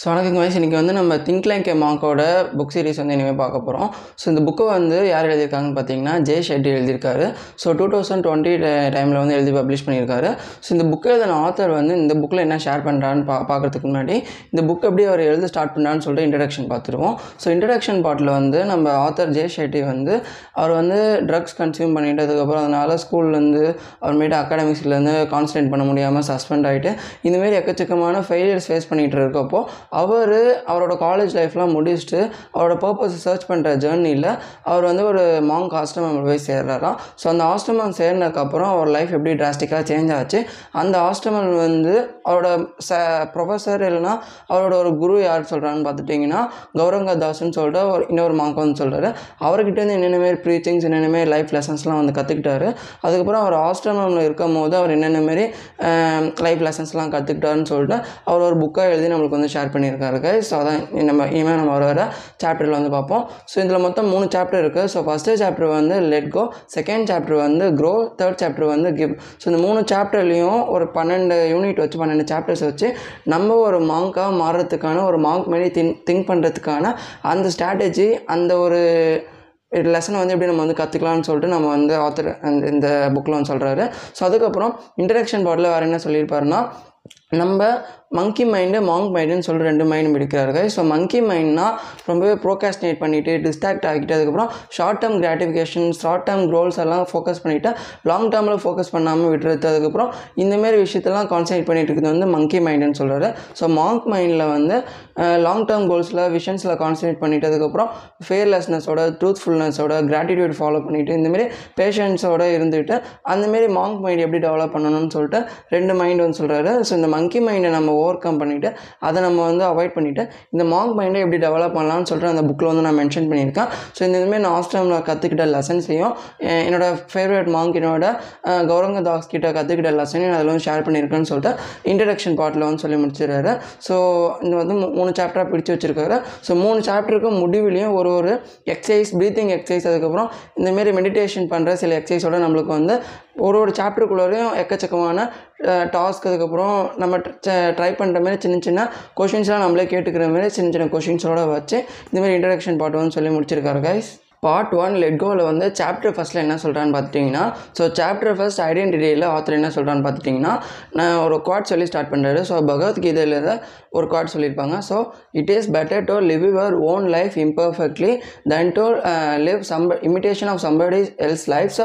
So வணக்கம் வயசு இன்றைக்கி வந்து நம்ம திங்க் லைக் ஏ மாங்கோட புக் சீரிஸ் வந்து இனிமேல் பார்க்க போகிறோம் ஸோ இந்த புக்கை வந்து யார் எழுதியிருக்காங்கன்னு பார்த்தீங்கன்னா ஜெய் ஷெட்டி எழுதியிருக்காரு. ஸோ டூ தௌசண்ட் டுவெண்ட்டி டைமில் வந்து எழுதி பப்ளிஷ் பண்ணியிருக்காரு. ஸோ இந்த புக்கை எழுதின ஆத்தர் வந்து இந்த புக்கில் என்ன ஷேர் பண்ணுறான்னு பா பார்க்குறதுக்கு முன்னாடி இந்த புக் எப்படி அவர் எழுத ஸ்டார்ட் பண்ணான்னு சொல்லிட்டு இன்ட்ரடக்ஷன் பார்த்துருவோம். ஸோ இன்ட்ரடக்ஷன் பார்ட்டில் வந்து நம்ம ஆத்தர் ஜெய் ஷெட்டி வந்து அவர் வந்து ட்ரக்ஸ் கன்சியூம் பண்ணிட்டு அதுக்கப்புறம் அதனால் ஸ்கூல்லேருந்து அப்புறமேட்டு அகாடமிக்ஸ்லேருந்து கான்சன்ட்ரேட் பண்ண முடியாமல் சஸ்பெண்ட் ஆகிட்டு இந்தமாரி எக்கச்சக்கமான ஃபெயிலியர்ஸ் ஃபேஸ் பண்ணிகிட்டு இருக்கப்போ அவர் அவரோட காலேஜ் லைஃப்லாம் முடிச்சுட்டு அவரோட பர்பஸை சர்ச் பண்ணுற ஜேர்னியில் அவர் வந்து ஒரு மாங்க் ஆஸ்ட்ரமம் போய் சேர்றாராம். ஸோ அந்த ஆஸ்ட்ரமம் சேர்ந்ததுக்கப்புறம் அவர் லைஃப் எப்படி டிராஸ்டிக்காக சேஞ்ச் ஆச்சு. அந்த ஆஸ்ட்ரமம் வந்து அவரோட ச ப்ரொஃபஸர் இல்லைன்னா அவரோட ஒரு குரு யார் சொல்கிறான்னு பார்த்துட்டிங்கன்னா கௌரங்க தாஸ்ன்னு சொல்லிட்டு ஒரு இன்னொரு மாங்கோன்னு சொல்கிறாரு அவர்கிட்ட என்னென்ன மாரி ப்ரீச்சிங்ஸ் என்னென்ன மாரி லைஃப் லெசன்ஸ்லாம் வந்து கற்றுக்கிட்டாரு அதுக்கப்புறம் அவர் ஆஸ்ட்ரமில் இருக்கும் போது அவர் என்னென்ன மாரி லைஃப் லெசன்ஸ்லாம் கற்றுக்கிட்டாருன்னு சொல்லிட்டு அவர் ஒரு புக்காக எழுதி நம்மளுக்கு வந்து ஷேர் பண்ணியிருக்காரு ஸோ அதான் நம்ம இனிமேல் நம்ம வர வர சாப்டரில் வந்து பார்ப்போம். ஸோ இதில் மொத்தம் மூணு சாப்டர் இருக்குது ஸோ ஃபஸ்ட்டு சாப்டர் வந்து லெட் கோ செகண்ட் சாப்டர் வந்து க்ரோ தேர்ட் சாப்டர் வந்து கிவ் ஸோ இந்த மூணு சாப்டர்லேயும் ஒரு பன்னெண்டு யூனிட் வச்சு பன்னெண்டு சாப்டர்ஸ் வச்சு நம்ம ஒரு மாங்காக மாறுறதுக்கான ஒரு மாங்க் மாதிரி திங் திங்க் பண்ணுறதுக்கான அந்த ஸ்ட்ராட்டஜி அந்த ஒரு லெசனை வந்து எப்படி நம்ம வந்து கற்றுக்கலாம்னு சொல்லிட்டு நம்ம வந்து ஆத்தர் அந்த இந்த புக்கில் வந்து சொல்கிறாரு ஸோ அதுக்கப்புறம் இன்ட்ரடக்ஷன் பாட்டில் வேறு என்ன சொல்லியிருப்பாருன்னா நம்ம மங்கி மைண்டு மாங்க் மைண்டுன்னு சொல்லி ரெண்டு மைண்டும் எடுக்கிறாரு ஸோ மங்கி மைண்ட்னா ரொம்பவே ப்ரோகாஸ்டினேட் பண்ணிவிட்டு டிஸ்ட்ராக்ட் ஆகிட்டு அதுக்கப்புறம் short term gratification short term goals எல்லாம் ஃபோக்கஸ் பண்ணிவிட்டு லாங் டேர்மில் ஃபோக்கஸ் பண்ணாமல் விட்டுறது. அதுக்கப்புறம் இந்தமாரி விஷயத்தெல்லாம் கான்சன்ட்ரேட் பண்ணிட்டு இருக்கிறது வந்து மங்கி மைண்டுன்னு சொல்கிறாரு ஸோ மாங்க் மைண்டில் வந்து லாங் டேர்ம் கோல்ஸில் விஷன்ஸில் கான்சன்ட்ரேட் பண்ணிவிட்டு அதுக்கப்புறம் ஃபேர்லெஸ்னஸோட ட்ரூத்ஃபுல்னஸோட கிராட்டிடியூட் ஃபாலோ பண்ணிவிட்டு இந்தமாரி பேஷன்ஸோட இருந்துட்டு அந்தமாரி மாங்க் மைண்ட் எப்படி டெவலப் பண்ணணும்னு சொல்லிட்டு ரெண்டு மைண்ட் வந்து சொல்கிறாரு ஸோ இந்த மங்கி மைண்டை நம்ம ஓவர் கம் பண்ணிவிட்டு அதை நம்ம வந்து அவாய்ட் பண்ணிவிட்டு இந்த மாங்க் மைண்டை எப்படி டெவலப் பண்ணலாம்னு சொல்லிட்டு அந்த புக்கில் வந்து நான் மென்ஷன் பண்ணியிருக்கேன். ஸோ இந்த இதுமாரி நான் ஹாஸ்டலில் கற்றுக்கிட்ட லெசன்ஸையும் என்னோடய ஃபேவரட் மாங்க் என்னோட கௌரங்க தாஸ் கிட்ட கற்றுக்கிட்ட லெசனையும் அதில் வந்து ஷேர் பண்ணியிருக்கேன்னு சொல்லிட்டு இன்ட்ரடக்ஷன் பார்ட்டில் வந்து சொல்லி முடிச்சிடுறாரு. ஸோ இந்த வந்து மூணு சாப்டராக பிடிச்சி வச்சிருக்காரு. ஸோ மூணு சாப்டருக்கு முடிவிலையும் ஒரு ஒரு எக்ஸசைஸ் ப்ரீத்திங் எக்ஸசைஸ் அதுக்கப்புறம் இந்தமாரி மெடிடேஷன் பண்ணுற சில எக்ஸசைஸோட நம்மளுக்கு வந்து ஒரு ஒரு சாப்டருக்குள்ளேயும் எக்கச்சக்கமான டாஸ்க் அதுக்கப்புறம் நம்ம ட்ரை பண்ணுற மாதிரி சின்ன சின்ன கொஷின்ஸ்லாம் நம்மளே கேட்டுக்கிற மாதிரி சின்ன சின்ன கொஷின்ஸோடு வச்சு இந்தமாதிரி இன்ட்ரடக்ஷன் பார்ட் வந்து சொல்லி முடிச்சிருக்காரு கைஸ் பார்ட் ஒன் லெட்கோவில் வந்து சாப்டர் ஃபஸ்ட்டில் என்ன சொல்கிறான்னு பார்த்துட்டிங்கன்னா ஸோ சாப்டர் ஃபஸ்ட் ஐடென்டிட்டியில் ஆத்தர் என்ன சொல்கிறான்னு பார்த்துட்டிங்கன்னா நான் ஒரு குவாட் சொல்லி ஸ்டார்ட் பண்ணுறாரு ஸோ பகவத்கீதையில் ஒரு குவாட் சொல்லியிருப்பாங்க. So it is better to live your own life imperfectly then to live some imitation of somebody else life's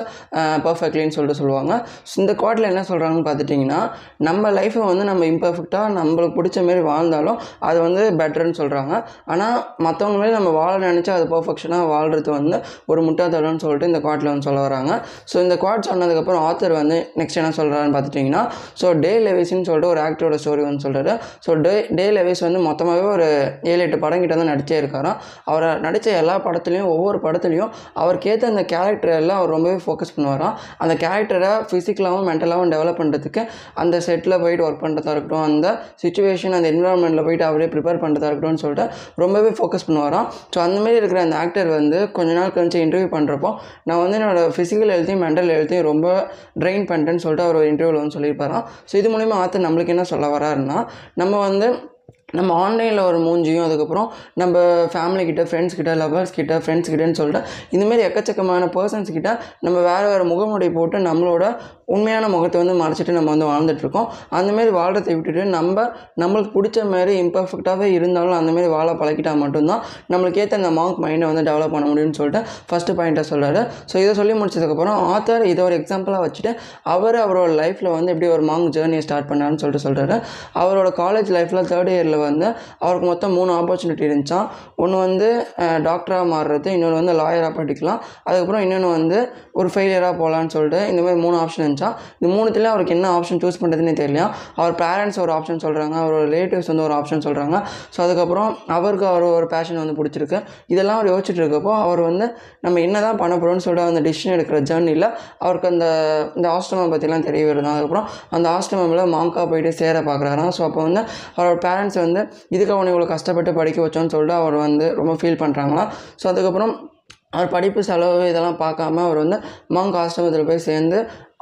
பர்ஃபெக்ட்லின்னு சொல்லிட்டு சொல்லுவாங்க. ஸோ இந்த குவாட்டில் என்ன சொல்கிறாங்கன்னு பார்த்துட்டிங்கன்னா நம்ம லைஃப்பை வந்து நம்ம இம்பர்ஃபெக்டாக நம்மளுக்கு பிடிச்ச மாரி வாழ்ந்தாலும் அது வந்து பெட்டர்னு சொல்கிறாங்க ஆனால் மற்றவங்க மாரி நம்ம வாழ நினச்சா அது பர்ஃபெக்ஷனாக வாழ்கிறது வந்து வந்து ஒரு முட்டாத்தனம்னு சொல்லிட்டு இந்த குவாட்டில் வந்து சொல்ல வராங்க. ஸோ இந்த குவாட் சொன்னதுக்கப்புறம் ஆத்தர் வந்து நெக்ஸ்ட் என்ன சொல்கிறாருன்னு பார்த்துட்டிங்கன்னா ஸோ டே லெவிஸ்ன்னு சொல்லிட்டு ஒரு ஆக்டரோட ஸ்டோரி வந்து சொல்கிறாரு ஸோ டே டே லெவிஸ் வந்து மொத்தமாகவே ஒரு ஏழு எட்டு படம் கிட்ட வந்து நடிச்சே இருக்காராம் அவர் நடித்த எல்லா படத்துலையும் ஒவ்வொரு படத்துலையும் அவருக்கு ஏற்ற அந்த கேரக்டர் எல்லாம் அவர் ரொம்பவே ஃபோக்கஸ் பண்ணுவாராம் அந்த கேரக்டரை ஃபிசிக்கலாகவும் மென்டலாகவும் டெவலப் பண்ணுறதுக்கு அந்த செட்டில் போயிட்டு ஒர்க் பண்ணுறதா இருக்கட்டும் அந்த சுச்சுவேஷன் அந்த என்விரான்மெண்ட்டில் போயிட்டு அவரே ப்ரிப்பேர் பண்ணுறதா இருக்கட்டும்னு சொல்லிட்டு ரொம்பவே ஃபோக்கஸ் பண்ணுவாராம் ஸோ அந்தமாரி இருக்கிற அந்த ஆக்டர் வந்து கொஞ்சம் கொஞ்ச நாள் கழிச்சு இன்டர்வியூ பண்ணுறப்போ நான் வந்து என்னோடய ஃபிசிக்கல் ஹெல்த்தையும் மென்டல் ஹெல்த்தையும் ரொம்ப ட்ரெயின் பண்ணிட்டேன்னு சொல்லிட்டு அவர் ஒரு இன்டர்வியூவில் வந்து சொல்லியிருப்பாராம். ஸோ இது மூலிமா ஆத்தர் நம்மளுக்கு என்ன சொல்ல வராருன்னா நம்ம வந்து நம்ம ஆன்லைனில் ஒரு மூஞ்சியும் அதுக்கப்புறம் நம்ம ஃபேமிலி கிட்ட ஃப்ரெண்ட்ஸ் கிட்ட லவர்ஸ் கிட்ட ஃப்ரெண்ட்ஸ் கிட்டன்னு சொல்லிட்டு இந்தமாரி எக்கச்சக்கமான பர்சன்ஸ் கிட்ட நம்ம வேறு வேறு முகமுடி போட்டு நம்மளோட உண்மையான முகத்தை வந்து மறைச்சிட்டு நம்ம வந்து வாழ்ந்துட்டுருக்கோம் அந்தமாரி வாழ்றதை விட்டுட்டு நம்ம நம்மளுக்கு பிடிச்ச மாதிரி இம்பர்ஃபெக்டாகவே இருந்தாலும் அந்தமாரி வாழ பழகிட்டால் மட்டும்தான் நம்மளுக்கு ஏற்ற அந்த மார்க் மைண்டை வந்து டெவலப் பண்ண முடியும்னு சொல்லிட்டு ஃபஸ்ட்டு பாயிண்ட்டை சொல்கிறாரு ஸோ இதை சொல்லி முடிச்சதுக்கப்புறம் ஆத்தர் இதை ஒரு எக்ஸாம்பிளாக வச்சுட்டு அவர் அவரோட லைஃப்பில் வந்து எப்படி ஒரு மாங்க் ஜேர்னியை ஸ்டார்ட் பண்ணாருன்னு சொல்லிட்டு சொல்கிறாரு அவரோட காலேஜ் லைஃப்பில் தேர்ட் இயரில் வந்து அவருக்கு மொத்தம் மூணு ஆப்பர்ச்சுனிட்டி இருந்துச்சான் ஒன்று வந்து டாக்டராக மாறுறது இன்னொன்று வந்து லாயராக படிக்கலாம். அதுக்கப்புறம் இன்னொன்று வந்து ஒரு ஃபெயிலியராக போகலான்னு சொல்லிட்டு இந்த மாதிரி மூணு ஆப்ஷன் இருந்துச்சான் இந்த மூணுத்துல அவருக்கு என்ன ஆப்ஷன் சூஸ் பண்ணுறதுனே தெரியலையா. அவர் பேரண்ட்ஸ் ஒரு ஆப்ஷன் சொல்கிறாங்க அவரோட ரிலேட்டிவ்ஸ் வந்து ஒரு ஆப்ஷன் சொல்கிறாங்க ஸோ அதுக்கப்புறம் அவருக்கு அவர் ஒரு பேஷன் வந்து பிடிச்சிருக்கு. இதெல்லாம் அவர் யோசிச்சுட்டு இருக்கப்போ அவர் வந்து நம்ம என்ன தான் பண்ண போகிறோம்னு சொல்லிட்டு அந்த டிசிஷன் எடுக்கிற ஜேர்னியில் அவருக்கு அந்த இந்த ஆஸ்ட்ரமம் பற்றிலாம் தெரிய வருது. அதுக்கப்புறம் அந்த ஆஸ்ட்ரமில் மாங்கா போயிட்டு சேர பார்க்குறாராம் ஸோ அப்போ வந்து அவரோட பேரண்ட்ஸ் வந்து இதுக்கு அவனை இவ்வளோ கஷ்டப்பட்டு படிக்க வச்சோன்னு சொல்லிட்டு அவர் வந்து ரொம்ப ஃபீல் பண்ணுறாங்களாம் ஸோ அதுக்கப்புறம் அவர் படிப்பு செலவு இதெல்லாம் பார்க்காம அவர் வந்து மாங்க் ஆசிரமத்தில் போய் சேர்ந்து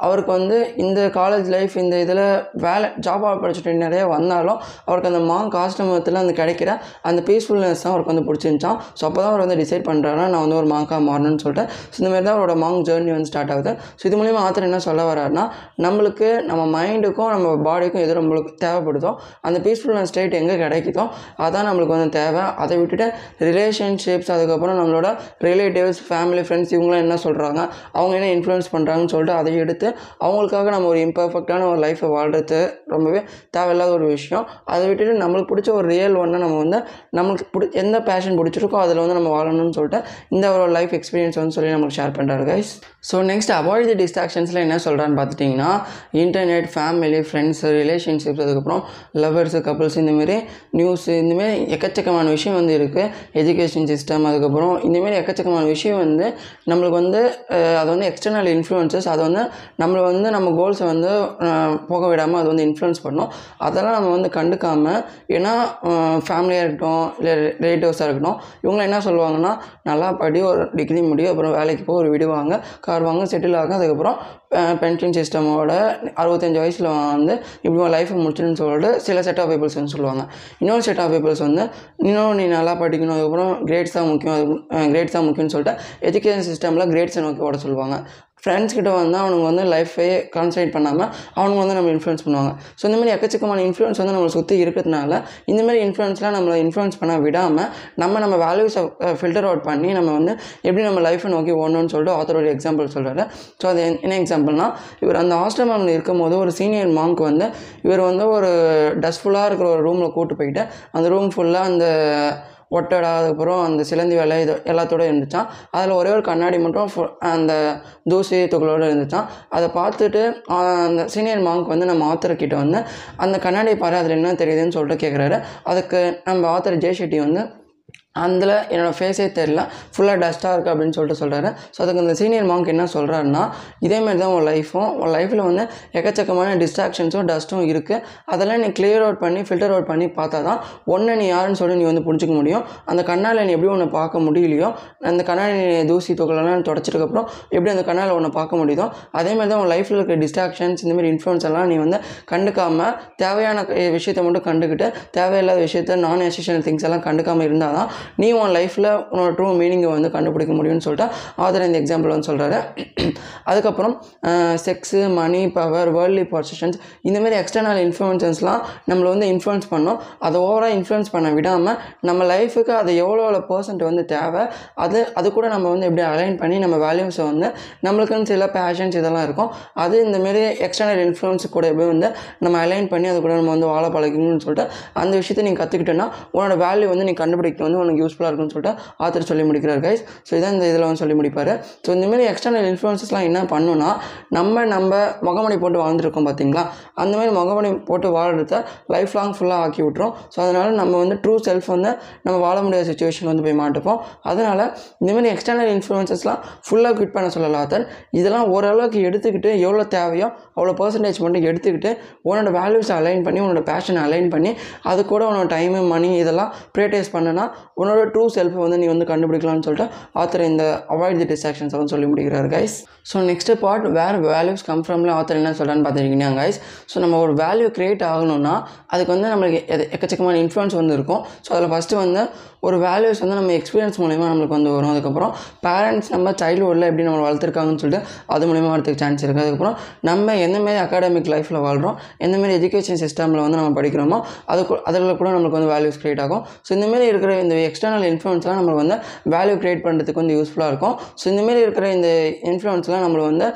அவருக்கு வந்து இந்த காலேஜ் லைஃப் இந்த இதில் வேலை ஜாப் ஆப்பர்ச்சுனிட்டி நிறைய வந்தாலும் அவருக்கு அந்த மாங் ஆசிரமத்தில் அந்த கிடைக்கிற அந்த பீஸ்ஃபுல்னஸ் தான் அவருக்கு வந்து பிடிச்சிருந்துச்சான் ஸோ அப்போ தான் அவர் வந்து டிசைட் பண்ணுறாருன்னா நான் வந்து ஒரு மாங்காக மாறணும்னு சொல்லிட்டு ஸோ இந்த மாதிரி தான் அவரோட மாங் ஜேர்னி வந்து ஸ்டார்ட் ஆகுது. ஸோ இது மூலிமா ஆத்தர் என்ன சொல்ல வர்றாருன்னா நம்மளுக்கு நம்ம மைண்டுக்கும் நம்ம பாடிக்கும் எது நம்மளுக்கு தேவைப்படுதோ அந்த பீஸ்ஃபுல்னஸ் ஸ்டேட் எங்கே கிடைக்குதோ அதான் நம்மளுக்கு வந்து தேவை. அதை விட்டுட்டு ரிலேஷன்ஷிப்ஸ் அதுக்கப்புறம் நம்மளோட ரிலேட்டிவ்ஸ் ஃபேமிலி ஃப்ரெண்ட்ஸ் இவங்களாம் என்ன சொல்கிறாங்க அவங்க என்ன இன்ஃப்ளூயன்ஸ் பண்ணுறாங்கன்னு சொல்லிட்டு அதை எடுத்து அவங்களுக்காக நம்ம ஒரு இம்பர்ஃபெக்டான ஒரு லைஃப்பை வாழ்கிறது ரொம்பவே தேவையில்லாத ஒரு விஷயம். அதை விட்டுட்டு நம்மளுக்கு பிடிச்ச ஒரு ரியல் ஒன்றை நம்ம வந்து நம்மளுக்கு பிடி எந்த பேஷன் பிடிச்சிருக்கோ அதில் வந்து நம்ம வாழணும்னு சொல்லிட்டு இந்த ஒரு லைஃப் எக்ஸ்பீரியன்ஸ் வந்து சொல்லி நம்மளுக்கு ஷேர் பண்ணுறாரு guys so next avoid the டிஸ்ட்ராக்ஷன்ஸில் என்ன சொல்கிறான்னு பார்த்துட்டிங்கன்னா இன்டர்நெட் ஃபேமிலி ஃப்ரெண்ட்ஸு ரிலேஷன்ஷிப்ஸ் அதுக்கப்புறம் லவ்வர்ஸு கப்புள்ஸ் இந்தமாரி நியூஸு இந்தமாரி எக்கச்சக்கமான விஷயம் வந்து இருக்குது எஜுகேஷன் சிஸ்டம் அதுக்கப்புறம் இந்தமாரி எக்கச்சக்கமான விஷயம் வந்து நம்மளுக்கு வந்து அது வந்து எக்ஸ்டர்னல் இன்ஃப்ளூயன்சஸ் அதை வந்து நம்மளை வந்து நம்ம கோல்ஸை வந்து போக விடாமல் அது வந்து இன்ஃப்ளூயன்ஸ் பண்ணும். அதெல்லாம் நம்ம வந்து கண்டுக்காமல் ஏன்னா ஃபேமிலியாக இருக்கட்டும் இல்லை ரிலேட்டிவ்ஸாக இருக்கட்டும் இவங்க என்ன சொல்லுவாங்கன்னா நல்லா படி ஒரு டிகிரி முடியும் அப்புறம் வேலைக்கு போய் ஒரு வீடு வாங்க கார் வாங்க செட்டில் ஆகும் அதுக்கப்புறம் பென்ஷன் சிஸ்டமோட அறுபத்தஞ்சு வயசில் வந்து இப்படி லைஃப்பை முடிச்சுன்னு சொல்லிட்டு சில செட் ஆஃப் பீப்புள்ஸ் வந்து சொல்லுவாங்க. இன்னொரு செட் ஆஃப் பீப்புள்ஸ் வந்து இன்னும் நீ நல்லா படிக்கணும் அதுக்கப்புறம் கிரேட்ஸ் தான் முக்கியம் அது கிரேட்ஸ் தான் முக்கியம்னு சொல்லிட்டு எஜுகேஷன் சிஸ்டமில் கிரேட்ஸை நோக்கி ஓட சொல்லுவாங்க. ஃப்ரெண்ட்ஸ் கிட்ட வந்து அவனுங்க வந்து லைஃபே கான்சன்ட்ரேட் பண்ணாமல் அவனுங்க வந்து நம்ம இன்ஃப்ளூயன்ஸ் பண்ணுவாங்க. ஸோ இந்த மாதிரி எக்கச்சக்கமான இன்ஃப்ளூயன்ஸ் வந்து நம்மளை சுற்றி இருக்கிறதுனால இந்த மாதிரி இன்ஃப்ளூயன்ஸ்லாம் நம்மளை இன்ஃப்ளூயன்ஸ் பண்ண விடாமல் நம்ம நம்ம வேல்யூஸை ஃபில்டர் அவுட் பண்ணி நம்ம வந்து எப்படி நம்ம லைஃப்பை நோக்கி ஓடணும்னு சொல்லிட்டு ஆத்தரோட எக்ஸாம்பிள் சொல்கிறாரு ஸோ அது என்ன- எக்ஸாம்பிள்னா இவர் அந்த ஆஸ்ட்ரமில் இருக்கும்போது ஒரு சீனியர் மாங்க் வந்து இவர் வந்து ஒரு டஸ்ட்ஃபுல்லாக இருக்கிற ஒரு ரூமில் கூட்டு போயிட்டு அந்த ரூம் ஃபுல்லாக அந்த ஒட்டடை அதுக்கப்புறம் அந்த சிலந்தி வேலை இது எல்லாத்தோட இருந்துச்சான் அதில் ஒரே ஒரு கண்ணாடி மட்டும் அந்த தூசி துகளோடு இருந்துச்சான் அதை பார்த்துட்டு அந்த சீனியர் மாங்க் வந்து நம்ம ஆத்தர் கிட்டே வந்து அந்த கண்ணாடியை பாரு அதில் என்ன தெரியுதுன்னு சொல்லிட்டு கேட்குறாரு அதுக்கு நம்ம ஆத்தர் ஜெய் ஷெட்டி வந்து அதில் என்னோடய ஃபேஸே தெரில ஃபுல்லாக டஸ்ட்டாக இருக்குது அப்படின்னு சொல்லிட்டு சொல்கிறாரு ஸோ அதுக்கு அந்த சீனியர் மாங்க் என்ன சொல்கிறாருன்னா இதேமாரி தான் உன் லைஃப்பும் உன் லைஃப்பில் வந்து எக்கச்சக்கமான டிஸ்ட்ராக்ஷன்ஸும் டஸ்ட்டும் இருக்குது அதெல்லாம் நீ கிளியர் அவுட் பண்ணி ஃபில்டர் அவுட் பண்ணி பார்த்தா தான் ஒன்று நீ யாருன்னு சொல்லி நீ வந்து புரிஞ்சிக்க முடியும். அந்த கண்ணால் நீ எப்படி ஒன்று பார்க்க முடியலையோ அந்த கண்ணாடி நீ தூசி துகளெல்லாம் தொடச்சதுக்கப்புறம் எப்படி அந்த கண்ணால் ஒன்று பார்க்க முடியுதோ அதேமாதிரி தான் உன் லைஃப்பில் இருக்க டிஸ்ட்ராக்ஷன்ஸ் இந்தமாரி இன்ஃப்ளூன்ஸ் எல்லாம் நீ வந்து கண்டுக்காமல் தேவையான விஷயத்தை மட்டும் கண்டுக்கிட்டு தேவையில்லாத விஷயத்த நான் எசென்ஷியல் திங்ஸ் எல்லாம் கண்டுக்காமல் இருந்தால் தான் நீ உன் லைஃப்பில் உன்னோட ட்ரூ மீனிங்கை வந்து கண்டுபிடிக்க முடியும்னு சொல்லிட்டு ஆதர் இந்த எக்ஸாம்பிள் வந்து சொல்கிறாரு அதுக்கப்புறம் sex money power worldly positions இந்தமாரி எக்ஸ்டர்னல் இன்ஃப்ளூயன்சஸ்லாம் நம்மளை வந்து இன்ஃப்ளூயன்ஸ் பண்ணோம். அதை ஓவராக இன்ஃப்ளூயன்ஸ் பண்ண விடாமல் நம்ம லைஃபுக்கு அது எவ்வளோ எவ்வளோ பர்சன்ட் வந்து தேவை அது அது கூட நம்ம வந்து எப்படி அலைன் பண்ணி நம்ம வேல்யூஸை வந்து நம்மளுக்குன்னு சில பேஷன்ஸ் இதெல்லாம் இருக்கும். அது இந்தமாரி எக்ஸ்டர்னல் இன்ஃப்ளூயன்ஸ் கூட எப்படி வந்து நம்ம அலைன் பண்ணி அது கூட நம்ம வந்து வாழ பழகணும்னு சொல்லிட்டு அந்த விஷயத்தை நீ கற்றுக்கிட்டேன்னா உன்னோட வேல்யூ வந்து நீ கண்டுபிடிக்க வந்து உனக்கு யூஸ்ஃபுல்லாக இருக்கும்னு சொல்லிட்டு ஆத்தர் சொல்லி முடிக்கிறார் கைஸ் ஸோ இதான் இந்த இதில் வந்து சொல்லி முடிப்பார். ஸோ இந்தமாரி எக்ஸ்டர்னல் இன்ஃப்ளூன்சஸ்லாம் என்ன பண்ணுன்னா நம்ம நம்ம முகமணி போட்டு வாழ்ந்துருக்கோம் பார்த்தீங்களா அந்தமாதிரி முகமணி போட்டு வாழ்கிறத லைஃப் லாங் ஃபுல்லாக ஆக்கி விட்ரும் ஸோ அதனால் நம்ம வந்து ட்ரூ செல்ஃப் வந்து நம்ம வாழ முடியாத சுச்சுவேஷன் வந்து போய் மாட்டுப்போம். அதனால் இந்தமாரி எக்ஸ்டர்னல் இன்ஃப்ளூன்சஸ்லாம் ஃபுல்லாக குவிட் பண்ண சொல்லலாம் ஆத்தர் இதெல்லாம் ஓரளவுக்கு எடுத்துக்கிட்டு எவ்வளோ தேவையோ அவ்வளோ பர்சன்டேஜ் மட்டும் எடுத்துக்கிட்டு உன்னோட வேல்யூஸை அலைன் பண்ணி உன்னோட பேஷனை அலைன் பண்ணி அது கூட உன்னோட டைமு மணி இதெல்லாம் ப்ரேட்டைஸ் பண்ணுனா உன்னோட ட்ரூ செல்ஃபை வந்து நீ வந்து கண்டுபிடிக்கலாம்னு சொல்லிட்டு ஆத்தர் இந்த அவாய்ட் தி டிஸ்ட்ராக்ஷன்ஸ் வந்து சொல்லி முடிக்கிறார் guys so next part where values come ஃப்ரம்ல author என்ன சொல்கிறான்னு பார்த்துருக்கீங்க கைஸ் ஸோ நம்ம ஒரு வேல்யூ கிரியேட் ஆகணும்னா அதுக்கு வந்து நம்மளுக்கு எது எக்கச்சக்கமான இன்ஃப்ளூயன்ஸ் வந்து இருக்கும். ஸோ அதில் ஃபஸ்ட்டு வந்து ஒரு வேல்யூஸ் வந்து நம்ம எக்ஸ்பீரியன்ஸ் மூலிமா நம்மளுக்கு வந்து வரும். அதுக்கப்புறம் பேரண்ட்ஸ் நம்ம சைல்டுஹுட்டில் எப்படி நம்ம வளர்த்துருக்காங்கன்னு சொல்லிட்டு அது மூலிமா வரதுக்கு சான்ஸ் இருக்குது அதுக்கப்புறம் நம்ம எந்தமாரி அகாடமிக் லைஃப்பில் வாழ்கிறோம் எந்தமாரி எஜுகேஷன் சிஸ்டமில் வந்து நம்ம படிக்கிறோமோ அது அதில் கூட நம்மளுக்கு வந்து வேல்யூஸ் கிரியேட் ஆகும். ஸோ இந்தமாரி இருக்கிற இந்த எக்ஸ்டர்னல் இன்ஃப்ளூயன்ஸ்லாம் நம்மளுக்கு வந்து வேல்யூ க்ரியேட் பண்ணுறதுக்கு வந்து யூஸ்ஃபுல்லாக இருக்கும். ஸோ இந்தமாரி இருக்கிற இந்த இன்ஃப்ளூயன்ஸ்லாம் நம்மளை வந்து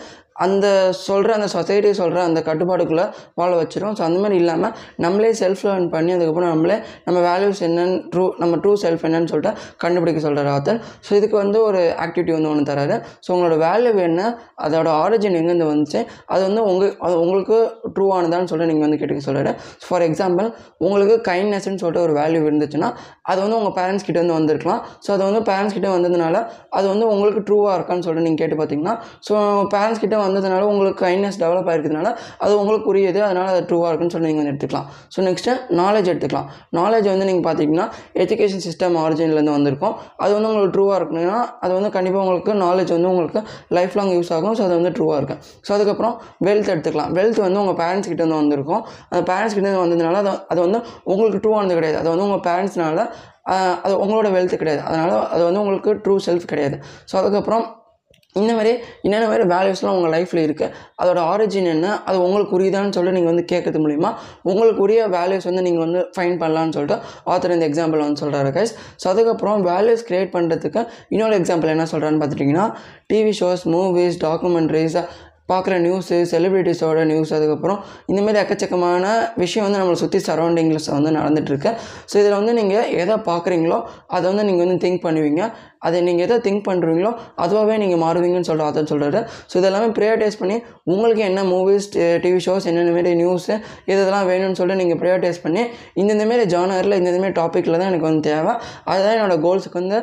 அந்த சொல்கிற அந்த சொசைட்டி சொல்கிற அந்த கட்டுப்பாடுக்குள்ளே வாழ வச்சிரும். ஸோ அந்த மாதிரி இல்லாமல் நம்மளே செல்ஃப் லேர்ன் பண்ணி அதுக்கப்புறம் நம்மளே நம்ம வேல்யூஸ் என்னன்னு ட்ரூ நம்ம ட்ரூ செல்ஃப் என்னன்னு சொல்லிட்டு கண்டுபிடிக்க சொல்கிறார் ஆத்தர் ஸோ இதுக்கு வந்து ஒரு ஆக்டிவிட்டி வந்து ஒன்று தராரு. ஸோ உங்களோட வேல்யூ என்ன அதோட ஆரிஜின் எங்கேருந்து வந்துச்சு அது வந்து உங்கள் அது உங்களுக்கு ட்ரூவானதான்னு சொல்லிட்டு நீங்கள் வந்து கேட்டுக்க சொல்கிறாரு ஃபார் எக்ஸாம்பிள் உங்களுக்கு கைண்ட்னஸ்ன்னு சொல்லிட்டு ஒரு வேல்யூ இருந்துச்சுன்னா அது வந்து உங்கள் பேரண்ட்ஸ் கிட்ட வந்து வந்திருக்கலாம். ஸோ அது வந்து பேரண்ட்ஸ் கிட்ட வந்ததுனால அது வந்து உங்களுக்கு ட்ரூவாக இருக்கான்னு சொல்லிட்டு நீங்கள் கேட்டு பார்த்தீங்கன்னா ஸோ பேரண்ட்ஸ் கிட்ட வந்ததுனால உங்களுக்கு கைண்ட்னஸ் டெவலப் ஆகிருக்கிறதுனால அது உங்களுக்கு புரியுது அதனால் அது ட்ரூவாக இருக்குன்னு சொல்லி நீங்கள் வந்து எடுத்துக்கலாம். ஸோ நெக்ஸ்ட்டு நாலேஜ் எடுத்துக்கலாம். நாலேஜ் வந்து நீங்கள் பார்த்தீங்கன்னா எஜுகேஷன் சிஸ்டம் ஆரிஜின்லேருந்து வந்திருக்கும். அது வந்து உங்களுக்கு ட்ரூவாக இருக்கணும்னா அது வந்து கண்டிப்பாக உங்களுக்கு நாலேஜ் வந்து உங்களுக்கு லைஃப் லாங் யூஸ் ஆகும். ஸோ அது வந்து ட்ரூவாக இருக்கும் ஸோ அதுக்கப்புறம் வெல்த் எடுத்துக்கலாம். வெல்த் வந்து உங்கள் பேரண்ட்ஸ் கிட்டேருந்து வந்திருக்கும். அந்த பேரண்ட்ஸ் கிட்டேருந்து வந்ததுனால அது அது வந்து உங்களுக்கு ட்ரூவானது கிடையாது. அது வந்து உங்கள் பேரண்ட்ஸ்னால அது உங்களோட வெல்த் கிடையாது. அதனால் அது வந்து உங்களுக்கு ட்ரூ செல்ஃப் கிடையாது. ஸோ அதுக்கப்புறம் இந்த மாதிரி என்னென்ன மாதிரி வேல்யூஸ்லாம் உங்கள் லைஃப்பில் இருக்குது அதோட ஆரிஜின் என்ன? அது உங்களுக்கு உரியதான்னு சொல்லிட்டு நீங்கள் வந்து கேட்கறது மூலிமா உங்களுக்கு உரிய வேல்யூஸ் வந்து நீங்கள் வந்து ஃபைன் பண்ணலான்னு சொல்லிட்டு ஆத்தர் இந்த எக்ஸாம்பிள் வந்து சொல்கிறாரு கைஸ் ஸோ அதுக்கப்புறம் வேல்யூஸ் க்ரியேட் பண்ணுறதுக்கு இன்னொரு எக்ஸாம்பிள் என்ன சொல்கிறான்னு பார்த்துட்டிங்கன்னா டிவி ஷோஸ் மூவிஸ் டாக்குமெண்ட்ரிஸ் பார்க்குற நியூஸு செலிப்ரிட்டிஸோட நியூஸ் அதுக்கப்புறம் இந்தமாரி எக்கச்சக்கமான விஷயம் வந்து நம்மளை சுற்றி சரௌண்டிங்ஸில் வந்து நடந்துகிட்ருக்கு ஸோ இதில் வந்து நீங்கள் எதை பார்க்குறீங்களோ அதை வந்து நீங்கள் வந்து திங்க் பண்ணுவீங்க. அதை நீங்கள் எதை திங்க் பண்ணுறீங்களோ அதுவாகவே நீங்கள் மாறுவீங்கன்னு சொல்கிற அதை சொல்கிறாரு ஸோ இதெல்லாமே ப்ரையாரிட்டைஸ் பண்ணி உங்களுக்கு என்ன மூவிஸ் டிவி ஷோஸ் என்னென்ன மாரி நியூஸு இதெல்லாம் வேணும்னு சொல்லிட்டு நீங்கள் ப்ரையாரிட்டைஸ் பண்ணி இந்தந்த மாரி ஜானரில் இந்தந்த மாரி டாப்பிக்கில் தான் எனக்கு வந்து தேவை. அதுதான் என்னோடய கோல்ஸுக்கு வந்து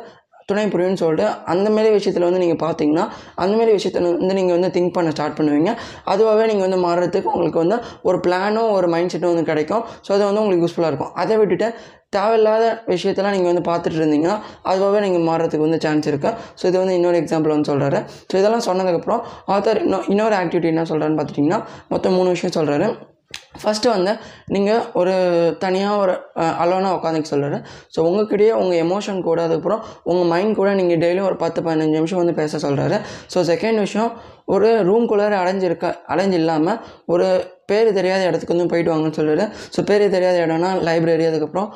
துணை புரியும்னு சொல்லிட்டு அந்த மாரி விஷயத்தில் வந்து நீங்கள் பார்த்தீங்கன்னா அந்த மாரி விஷயத்தில் வந்து நீங்கள் வந்து திங்க் பண்ண ஸ்டார்ட் பண்ணுவீங்க. அதுவாகவே நீங்கள் வந்து மாறுறதுக்கு உங்களுக்கு வந்து ஒரு பிளானும் ஒரு மைண்ட் செட்டும் வந்து கிடைக்கும். ஸோ அது வந்து உங்களுக்கு யூஸ்ஃபுல்லாக இருக்கும். அதை விட்டுட்டு தேவையில்லாத விஷயத்தெல்லாம் நீங்கள் வந்து பார்த்துட்டு இருந்தீங்கன்னா அதுவாகவே நீங்கள் மாறுறதுக்கு வந்து சான்ஸ் இருக்குது ஸோ இது வந்து இன்னொரு எக்ஸாம்பிள் வந்து சொல்கிறாரு ஸோ இதெல்லாம் சொன்னதுக்கப்புறம் ஆத்தர் இன்னும் இன்னொரு ஆக்டிவிட்டி என்ன சொல்கிறான்னு பார்த்துட்டிங்கன்னா மொத்தம் மூணு விஷயம் சொல்கிறாரு ஃபஸ்ட்டு வந்து நீங்கள் ஒரு தனியாக ஒரு அலோனாக உட்காந்துக்க சொல்கிறாரு ஸோ உங்ககிட்டயே உங்கள் எமோஷன் கூட அதுக்கப்புறம் உங்கள் மைண்ட் கூட நீங்கள் டெய்லியும் ஒரு பத்து பதினஞ்சு நிமிஷம் வந்து பேச சொல்கிறாரு ஸோ செகண்ட் விஷயம் ஒரு ரூம்குள்ளார அடைஞ்சிருக்க அடைஞ்சு இல்லாமல் ஒரு பேர் தெரியாத இடத்துக்கு வந்து போயிட்டு வாங்கன்னு சொல்கிறாரு ஸோ பேர் தெரியாத இடம்னா லைப்ரரி அதுக்கப்புறம்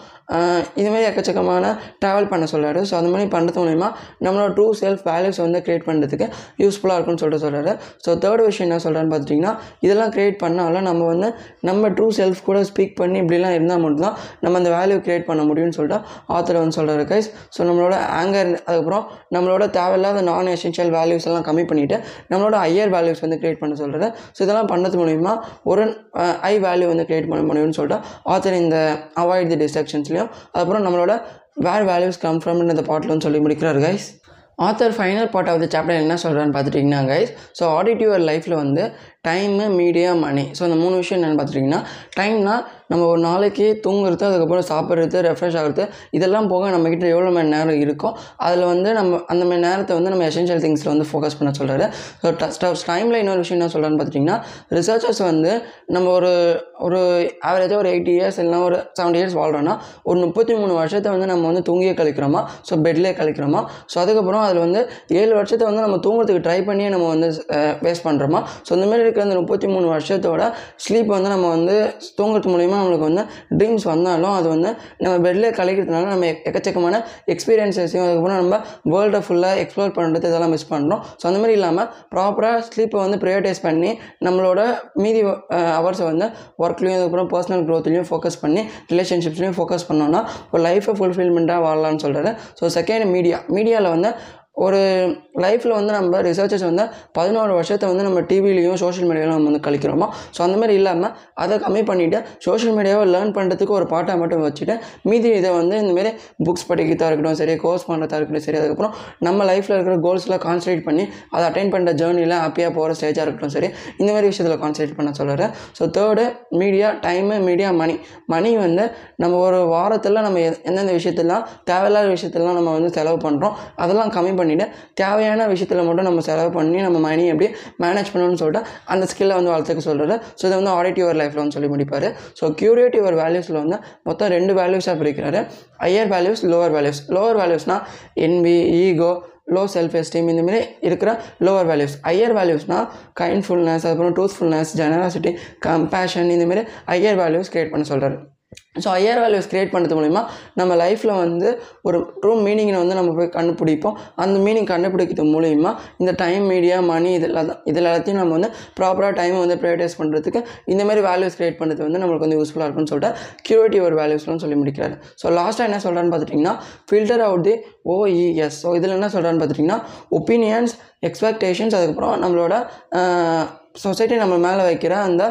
இதுமாரி எக்கச்சக்கமான ட்ராவல் பண்ண சொல்கிறாரு ஸோ அந்த மாதிரி பண்ணுறது மூலிமா நம்மளோட ட்ரூ செல்ஃப் வேல்யூஸ் வந்து க்ரியேட் பண்ணுறதுக்கு யூஸ்ஃபுல்லாக இருக்கும்னு சொல்லிட்டு சொல்கிறாரு ஸோ தேர்ட் விஷயம் என்ன சொல்கிறான்னு பார்த்துட்டிங்கன்னா இதெல்லாம் க்ரியேட் பண்ணாலும் நம்ம வந்து நம்ம ட்ரூ செல்ஃப் கூட ஸ்பீக் பண்ணி இப்படிலாம் இருந்தால் மட்டும்தான் நம்ம அந்த வேல்யூ க்ரியேட் பண்ண முடியும்னு சொல்லிட்டு ஆத்தர் வந்து சொல்கிறாரு கைஸ் ஸோ நம்மளோட ஆங்கர் அதுக்கப்புறம் நம்மளோட தேவையில்லாத நான் எசென்ஷியல் வேல்யூஸ் எல்லாம் கம்மி பண்ணிவிட்டு நம்மளோட ஹையர் வேல்யூஸ் வந்து க்ரியேட் பண்ண சொல்கிறாரு ஸோ இதெல்லாம் பண்ணது மூலிமா ஒரு ஐ வேல்யூ வந்து க்ரியேட் பண்ண முடியும்னு சொல்லிட்டு ஆத்தர் இந்த அவாய்ட் தி டிஸ்ட்ரக்ஷன்ஸ்லையும் அதுக்கப்புறம் நம்மளோட வேர் வேல்யூஸ் கம் ஃப்ரம் இந்த பாட்டில் வந்து சொல்லி முடிக்கிறார் guys author final part of the chapter என்ன சொல்கிறான்னு பார்த்துட்டிங்கன்னா கைஸ் ஸோ ஆடிட் யுவர் லைஃப்பில் வந்து டைமு மீடியா மணி ஸோ அந்த மூணு விஷயம் என்னென்னு பார்த்துட்டிங்கன்னா டைம்னால் நம்ம ஒரு நாளைக்கு தூங்குறது அதுக்கப்புறம் சாப்பிட்றது ரெஃப்ரெஷ் ஆகிறது இதெல்லாம் போக நம்மக்கிட்ட எவ்வளோ மணி நேரம் இருக்கோ அதில் வந்து நம்ம அந்த மாதிரி நேரத்தை வந்து நம்ம எசென்ஷியல் திங்ஸில் வந்து ஃபோக்கஸ் பண்ண சொல்கிறாரு ஸோ டைமில் இன்னொரு விஷயம் என்ன சொல்கிறான்னு பார்த்துட்டிங்கன்னா ரிசர்ச்சர்ஸ் வந்து நம்ம ஒரு ஒரு ஆவரேஜாக ஒரு எயிட்டி இயர்ஸ் இல்லைனா ஒரு செவன்டி இயர்ஸ் வாழ்கிறோன்னா ஒரு முப்பத்தி மூணு வருஷத்தை வந்து நம்ம வந்து தூங்கியே கழிக்கிறோமா? ஸோ பெட்லேயே கழிக்கிறோமா? ஸோ அதுக்கப்புறம் அதில் வந்து ஏழு வருஷத்தை வந்து நம்ம தூங்குறதுக்கு ட்ரை பண்ணியே நம்ம வந்து வேஸ்ட் பண்ணுறோமா ஸோ இந்த மாதிரி இருக்கிற அந்த முப்பத்தி மூணு வருஷத்தோட ஸ்லீப் வந்து நம்ம வந்து தூங்குறது மூலிமா நம்மளுக்கு வந்து ட்ரீம்ஸ் வந்தாலும் அது வந்து நம்ம பெட்லேயே கலைக்கிறதுனால நம்ம எக்கச்சக்கமான எக்ஸ்பீரியன்ஸஸையும் அதுக்கப்புறம் நம்ம வேர்ல்டை ஃபுல்லாக எக்ஸ்ப்ளோர் பண்ணுறது இதெல்லாம் மிஸ் பண்ணுறோம் ஸோ அந்த மாதிரி இல்லாமல் ப்ராப்பராக ஸ்லீப்பை வந்து ப்ரையோடைஸ் பண்ணி நம்மளோட மீதி ஹவர்ஸை வந்து ஒர்க்லேயும் அதுக்கப்புறம் பர்சனல் க்ரோத்லேயும் ஃபோக்கஸ் பண்ணி ரிலேஷன்ஷிப்ஸ்லையும் ஃபோக்கஸ் பண்ணோன்னா ஒரு லைஃப்பை ஃபுல்ஃபில்மெண்ட்டாக வாழலாம்னு சொல்கிறது ஸோ செகண்ட் மீடியா மீடியாவில் வந்து ஒரு லைஃப்பில் வந்து நம்ம ரிசர்ச்சர்ஸ் வந்து பதினோரு வருஷத்தை வந்து நம்ம டிவிலையும் சோஷியல் மீடியாவிலும் நம்ம வந்து கழிக்கிறோமா? ஸோ அந்த மாதிரி இல்லாமல் அதை கம்மி பண்ணிவிட்டு சோஷியல் மீடியாவை லேர்ன் பண்ணுறதுக்கு ஒரு பாட்டாக மட்டும் வச்சுட்டு மீதி இதை வந்து இந்தமாரி புக்ஸ் படிக்கிறதா இருக்கட்டும் சரி கோர்ஸ் பண்ணுறதா இருக்கட்டும் சரி அதுக்கப்புறம் நம்ம லைஃப்பில் இருக்கிற கோல்ஸ்லாம் கான்சன்ட்ரேட் பண்ணி அதை அட்டைன் பண்ணுற ஜேர்னியில் ஹாப்பியாக போகிற ஸ்டேஜாக இருக்கட்டும் சரி இந்த மாதிரி விஷயத்தில் கான்சன்ட்ரேட் பண்ண சொல்கிறேன் so third media time media money money வந்து நம்ம ஒரு வாரத்தில் நம்ம எ- எந்தெந்த விஷயத்தெல்லாம் தேவையில்லாத விஷயத்தெல்லாம் நம்ம வந்து செலவு பண்ணுறோம் அதெல்லாம் கம்மி பண்ணி பண்ணிவிட்டு தேவையான விஷயத்தில் மட்டும் நம்ம செலவு பண்ணி நம்ம மணி எப்படி மேனேஜ் பண்ணணும்னு சொல்லிட்டு அந்த ஸ்கில்லை வந்து வளர்த்துக்க சொல்கிறாரு ஸோ இதை வந்து ஆடிட் யுவர் லைஃப்பில் வந்து சொல்லி முடிப்பார். ஸோ கியூரேட் யுவர் வேல்யூஸில் வந்து மொத்தம் ரெண்டு வேல்யூஸாக பிரிக்கிறாரு. Higher values lower values lower வேல்யூஸ்னால் envy ego low self esteem இந்தமாரி இருக்கிற லோவர் வேல்யூஸ் ஹையர் வேல்யூஸ்னால் கைண்ட்ஃபுல்னஸ் அதுக்கப்புறம் ட்ரூத்ஃபுல்னஸ் ஜெனராசிட்டி கம்பேஷன் இந்தமாரி ஹையர் வேல்யூஸ் கிரியேட் பண்ண சொல்கிறாரு ஸோ ஹையர் வேல்யூஸ் க்ரியேட் பண்ணுறது மூலிமா நம்ம லைஃப்பில் வந்து ஒரு ட்ரூ மீனிங்கை வந்து நம்ம போய் கண்டுபிடிப்போம். அந்த மீனிங் கண்டுபிடிக்கிறது மூலிமா இந்த டைம் மீடியா மணி இதெல்லாம் தான். இதில் எல்லாத்தையும் நம்ம வந்து ப்ராப்பராக டைமை வந்து ப்ரைவேடைஸ் பண்ணுறதுக்கு இந்தமாதிரி வேல்யூஸ் க்ரியேட் பண்ணுறது வந்து நம்மளுக்கு வந்து யூஸ்ஃபுல்லாக இருக்கும்னு சொல்லிட்டு கியூரிட்டி ஒரு வேல்யூஸ்லாம் சொல்லி முடிக்கிறாரு. ஸோ லாஸ்ட்டாக என்ன சொல்கிறான்னு பார்த்துட்டிங்கன்னா filter out the OES so இதில் என்ன சொல்கிறான்னு பார்த்துட்டிங்கன்னா ஒப்பீனியன்ஸ் எக்ஸ்பெக்டேஷன்ஸ் அதுக்கப்புறம் நம்மளோட சொசைட்டி நம்ம மேலே வைக்கிற அந்த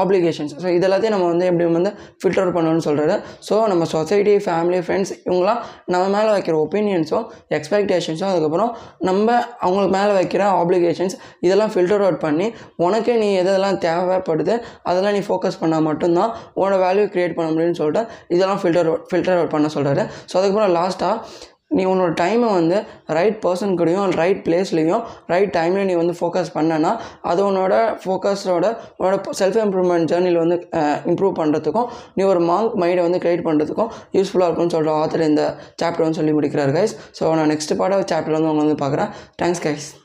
ஆப்ளிகேஷன்ஸ் ஸோ இதெல்லாத்தையும் நம்ம வந்து எப்படி வந்து ஃபில்டர் பண்ணணும்னு சொல்கிறாரு ஸோ நம்ம சொசைட்டி ஃபேமிலி ஃப்ரெண்ட்ஸ் இவங்களாம் நம்ம மேலே வைக்கிற ஒப்பீனியன்ஸும் எக்ஸ்பெக்டேஷன்ஸும் அதுக்கப்புறம் நம்ம அவங்களுக்கு மேலே வைக்கிற ஆப்ளிகேஷன்ஸ் இதெல்லாம் ஃபில்டர் அவுட் பண்ணி உனக்கே நீ எதெல்லாம் தேவைப்படுது அதெல்லாம் நீ ஃபோக்கஸ் பண்ணால் மட்டும்தான் உன்னோட வேல்யூ க்ரியேட் பண்ண முடியும்னு சொல்லிட்டு இதெல்லாம் ஃபில்டர் ஃபில்டர் அவுட் பண்ண சொல்கிறாரு ஸோ அதுக்கப்புறம் லாஸ்ட்டாக நீ உன்னோட டைமை வந்து ரைட் பர்சன் கூடயும் ரைட் பிளேஸ்லேயும் ரைட் டைம்லையும் நீ வந்து ஃபோக்கஸ் பண்ணனா அது உன்னோட ஃபோக்கஸோட உன்னோட செல்ஃப் இம்ப்ரூவ்மெண்ட் ஜேர்னியில் வந்து இம்ப்ரூவ் பண்ணுறதுக்கும் நீ ஒரு மாங்க் மைண்டை வந்து க்ரியேட் பண்ணுறதுக்கும் யூஸ்ஃபுல்லாக இருக்கும்னு சொல்கிற ஆத்தர் இந்த சாப்டர் வந்து சொல்லி முடிக்கிறார் கைஸ் ஸோ நான் நெக்ஸ்ட் பாட சாப்டர் வந்து அவங்க வந்து பார்க்குறேன். Thanks guys